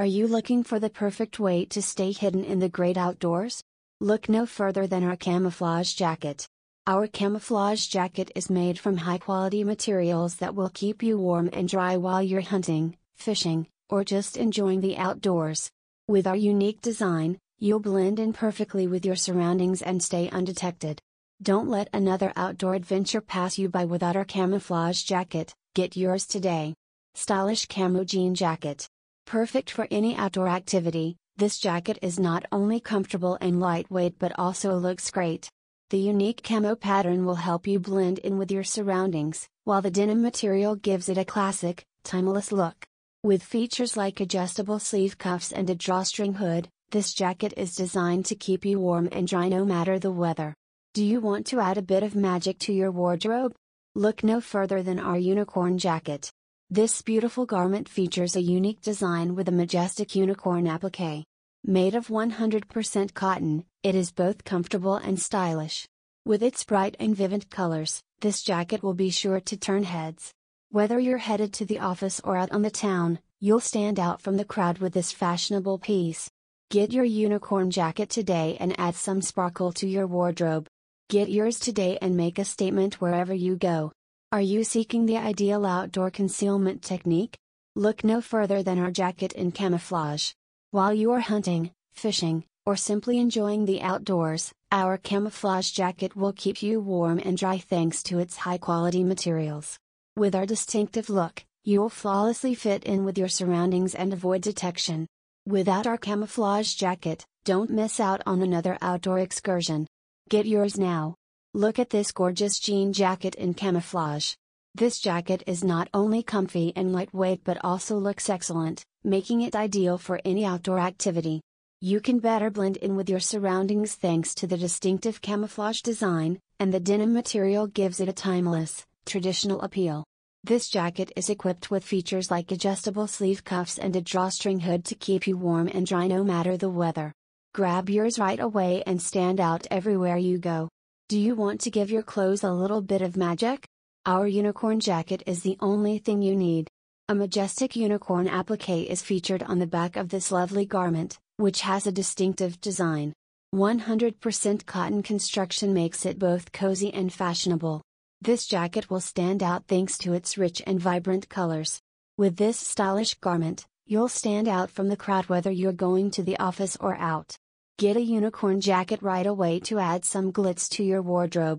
Are you looking for the perfect way to stay hidden in the great outdoors? Look no further than our camouflage jacket. Our camouflage jacket is made from high quality materials that will keep you warm and dry while you're hunting, fishing, or just enjoying the outdoors. With our unique design, you'll blend in perfectly with your surroundings and stay undetected. Don't let another outdoor adventure pass you by without our camouflage jacket, get yours today. Stylish Camo Jean Jacket. Perfect for any outdoor activity, this jacket is not only comfortable and lightweight but also looks great. The unique camo pattern will help you blend in with your surroundings, while the denim material gives it a classic, timeless look. With features like adjustable sleeve cuffs and a drawstring hood, this jacket is designed to keep you warm and dry no matter the weather. Do you want to add a bit of magic to your wardrobe? Look no further than our unicorn jacket. This beautiful garment features a unique design with a majestic unicorn applique. Made of 100% cotton, it is both comfortable and stylish. With its bright and vivid colors, this jacket will be sure to turn heads. Whether you're headed to the office or out on the town, you'll stand out from the crowd with this fashionable piece. Get your unicorn jacket today and add some sparkle to your wardrobe. Get yours today and make a statement wherever you go. Are you seeking the ideal outdoor concealment technique? Look no further than our jacket in camouflage. While you are hunting, fishing, or simply enjoying the outdoors, our camouflage jacket will keep you warm and dry thanks to its high quality materials. With our distinctive look, you'll flawlessly fit in with your surroundings and avoid detection. Without our camouflage jacket, don't miss out on another outdoor excursion. Get yours now. Look at this gorgeous jean jacket in camouflage. This jacket is not only comfy and lightweight but also looks excellent, making it ideal for any outdoor activity. You can better blend in with your surroundings thanks to the distinctive camouflage design, and the denim material gives it a timeless, traditional appeal. This jacket is equipped with features like adjustable sleeve cuffs and a drawstring hood to keep you warm and dry no matter the weather. Grab yours right away and stand out everywhere you go. Do you want to give your clothes a little bit of magic? Our unicorn jacket is the only thing you need. A majestic unicorn applique is featured on the back of this lovely garment, which has a distinctive design. 100% cotton construction makes it both cozy and fashionable. This jacket will stand out thanks to its rich and vibrant colors. With this stylish garment, you'll stand out from the crowd whether you're going to the office or out. Get a unicorn jacket right away to add some glitz to your wardrobe.